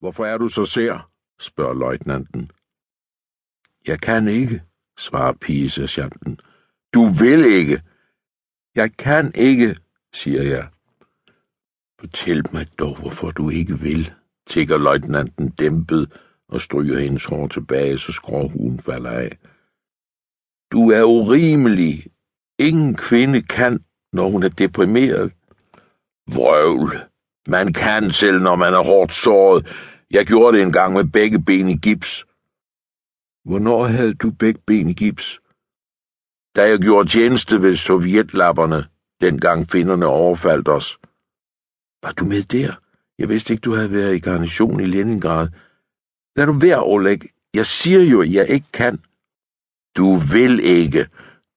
Hvorfor er du så ser? spørger løjtnanten. Jeg kan ikke, svarer pigesergeanten. Du vil ikke. Jeg kan ikke, siger jeg. Fortæl mig dog, hvorfor du ikke vil, tigger løjtnanten dæmpet og stryger hendes hår tilbage, så skråhugen falder af. Du er urimelig. Ingen kvinde kan, når hun er deprimeret. Vrøvl. Man kan selv, når man er hårdt såret. Jeg gjorde det engang med begge ben i gips. Hvornår havde du begge ben i gips? Da jeg gjorde tjeneste ved sovjetlapperne, dengang finderne overfaldt os. Var du med der? Jeg vidste ikke, du havde været i garnison i Leningrad. Lad du være, Oleg. Jeg siger jo, at jeg ikke kan. Du vil ikke.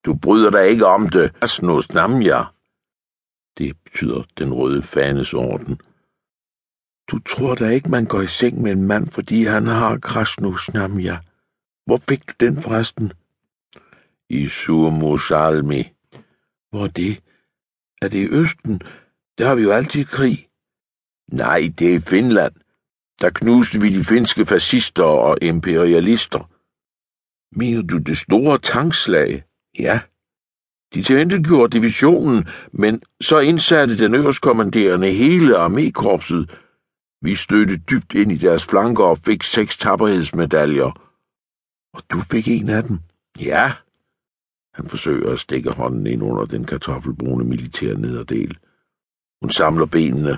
Du bryder dig ikke om det. Asnos namja. Det betyder den røde fanes orden. Du tror da ikke, man går i seng med en mand, fordi han har krasnusnamja. Hvor fik du den forresten? I Surmusalmi. Hvor er det? Er det i Østen? Der har vi jo altid krig. Nej, det er i Finland. Der knuste vi de finske fascister og imperialister. Mener du det store tankslag? Ja. De gjorde divisionen, men så indsatte den øverstkommanderende hele armékorpset. Vi stødte dybt ind i deres flanker og fik seks tapperhedsmedaljer. Og du fik en af dem? Ja. Han forsøger at stikke hånden ind under den kartoffelbrune militær nederdel. Hun samler benene.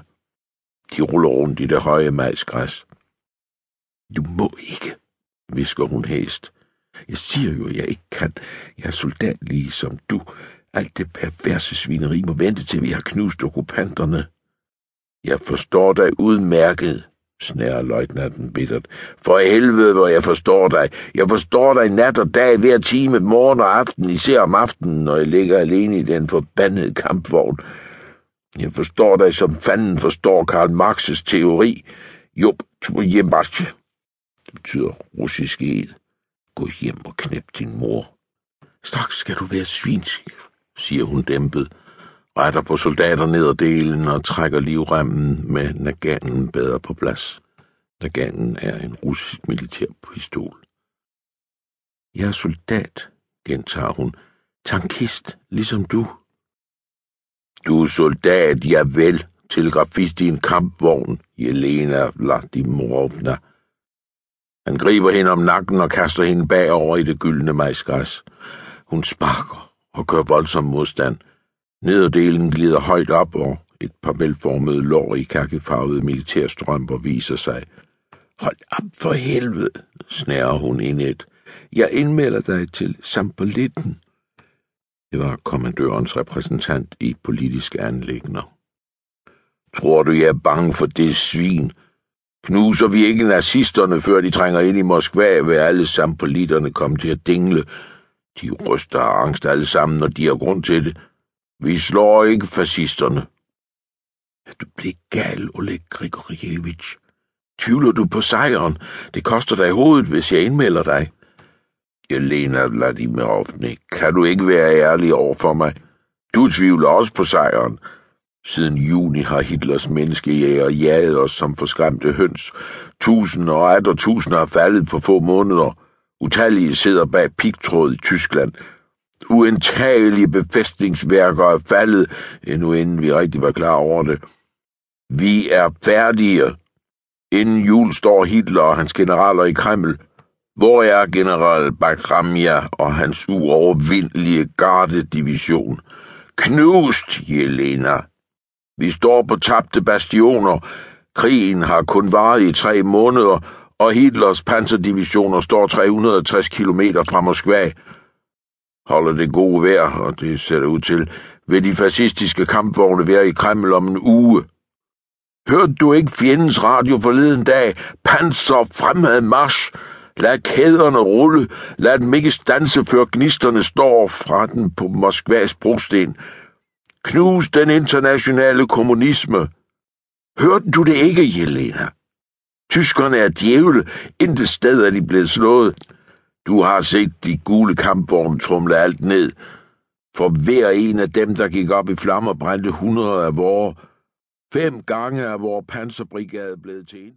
De ruller rundt i det høje majsgræs. Du må ikke, visker hun hæst. Jeg siger jo, at jeg ikke kan. Jeg er soldat lige som du. Alt det perverse svineri må vente til, vi har knust okkupanterne. Jeg forstår dig udmærket, snærer løjtnanten bittert. For helvede, hvor jeg forstår dig. Jeg forstår dig nat og dag, hver time, morgen og aften, især om aftenen, når jeg ligger alene i den forbandede kampvogn. Jeg forstår dig, som fanden forstår Karl Marx's teori. Jup, tvojemash. Det betyder russisk ed. Gå hjem og knæp din mor. Straks skal du være svinsk, siger hun dæmpet, retter på soldater ned ad delen og trækker livremmen med naganen bedre på plads. Naganen er en russisk militær pistol. Jeg er soldat, gentager hun. Tankist, ligesom du. Du er soldat, ja vel, telegrafist i en kampvogn, Jelena Vladimirovna. Han griber hende om nakken og kaster hende bagover i det gyldne majsgræs. Hun sparker og gør voldsom modstand. Nederdelen glider højt op, og et par velformede lår i kakkefarvede militærstrømper viser sig. Hold op for helvede, snærer hun ind et. Jeg indmelder dig til Sampolitten. Det var kommandørens repræsentant i politiske anlægner. Tror du, jeg er bange for det svin? Knuser vi ikke nazisterne, før de trænger ind i Moskva, vil alle sampolitterne komme til at dingle. De ryster af angst alle sammen, når de har grund til det. Vi slår ikke fascisterne. Er du blevet gal, Oleg Grigorievich? Tvivler du på sejren? Det koster dig hovedet, hvis jeg indmelder dig. Jelena Vladimirovne, kan du ikke være ærlig over for mig? Du tvivler også på sejren. Siden juni har Hitlers menneskejæger jaget os som forskræmte høns. Tusinder og atter tusinder er faldet på få måneder. Utallige sidder bag pigtråd i Tyskland. Uentagelige befæstningsværker er faldet, endnu inden vi rigtig var klar over det. Vi er færdige. Inden jul står Hitler og hans generaler i Kreml. Hvor er general Bagramia og hans uovervindelige gardedivision? Knust, Jelena. Vi står på tabte bastioner. Krigen har kun varet i tre måneder, og Hitlers panserdivisioner står 360 km fra Moskva. Holder det gode vejr, og det ser det ud til, vil de fascistiske kampvogne være i Kreml om en uge. Hørte du ikke fjendens radio forleden dag? Panser fremad marsch! Lad kæderne rulle. Lad dem ikke stanse, før gnisterne står fra den på Moskvas brosten. Knus den internationale kommunisme. Hørte du det ikke, Jelena? Tyskerne er djævle. Intet sted er de blevet slået. Du har set de gule kampvogne trumle alt ned. For hver en af dem, der gik op i flammer, brændte hundrede af vores. Fem gange er vores panserbrigade blevet til en.